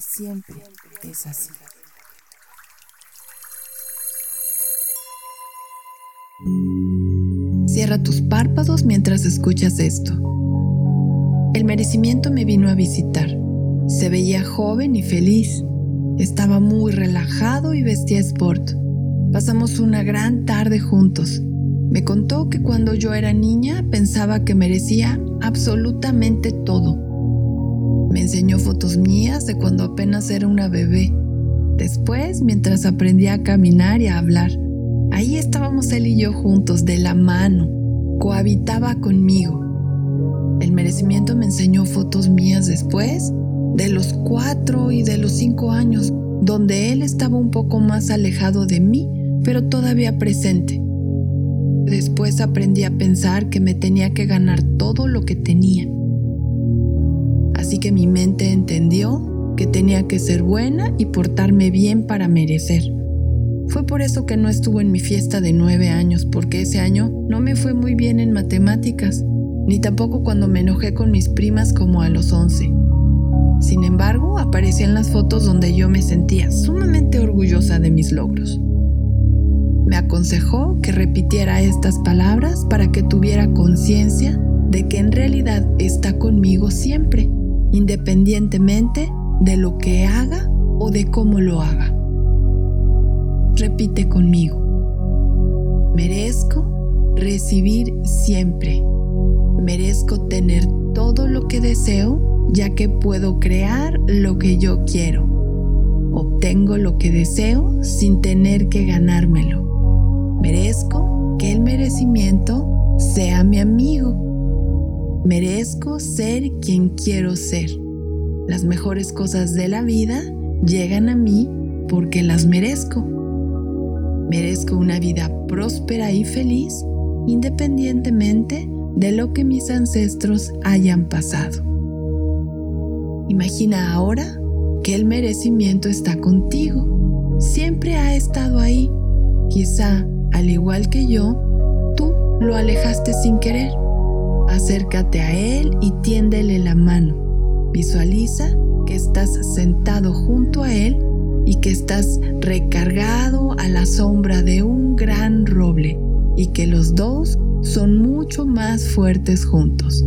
Siempre es así. Cierra tus párpados mientras escuchas esto. El merecimiento me vino a visitar. Se veía joven y feliz. Estaba muy relajado y vestía sport. Pasamos una gran tarde juntos. Me contó que cuando yo era niña pensaba que merecía absolutamente todo. Me enseñó fotos mías de cuando apenas era una bebé. Después, mientras aprendía a caminar y a hablar, ahí estábamos él y yo juntos, de la mano. Cohabitaba conmigo. El merecimiento me enseñó fotos mías después, de los cuatro y de los cinco años, donde él estaba un poco más alejado de mí pero todavía presente. Después aprendí a pensar que me tenía que ganar todo lo que tenía. Así que mi mente entendió que tenía que ser buena y portarme bien para merecer. Fue por eso que no estuvo en mi fiesta de nueve años, porque ese año no me fue muy bien en matemáticas, ni tampoco cuando me enojé con mis primas como a los once. Sin embargo, aparecían las fotos donde yo me sentía sumamente orgullosa de mis logros. Me aconsejó que repitiera estas palabras para que tuviera conciencia de que en realidad está conmigo siempre, independientemente de lo que haga o de cómo lo haga. Repite conmigo. Merezco recibir siempre. Merezco tener todo lo que deseo ya que puedo crear lo que yo quiero. Obtengo lo que deseo sin tener que ganármelo. Merezco que el merecimiento sea mi amigo. Merezco ser quien quiero ser. Las mejores cosas de la vida llegan a mí porque las merezco. Merezco una vida próspera y feliz independientemente de lo que mis ancestros hayan pasado. Imagina ahora que el merecimiento está contigo. Siempre ha estado ahí. Quizá al igual que yo, tú lo alejaste sin querer. Acércate a Él y tiéndele la mano. Visualiza que estás sentado junto a Él y que estás recargado a la sombra de un gran roble y que los dos son mucho más fuertes juntos.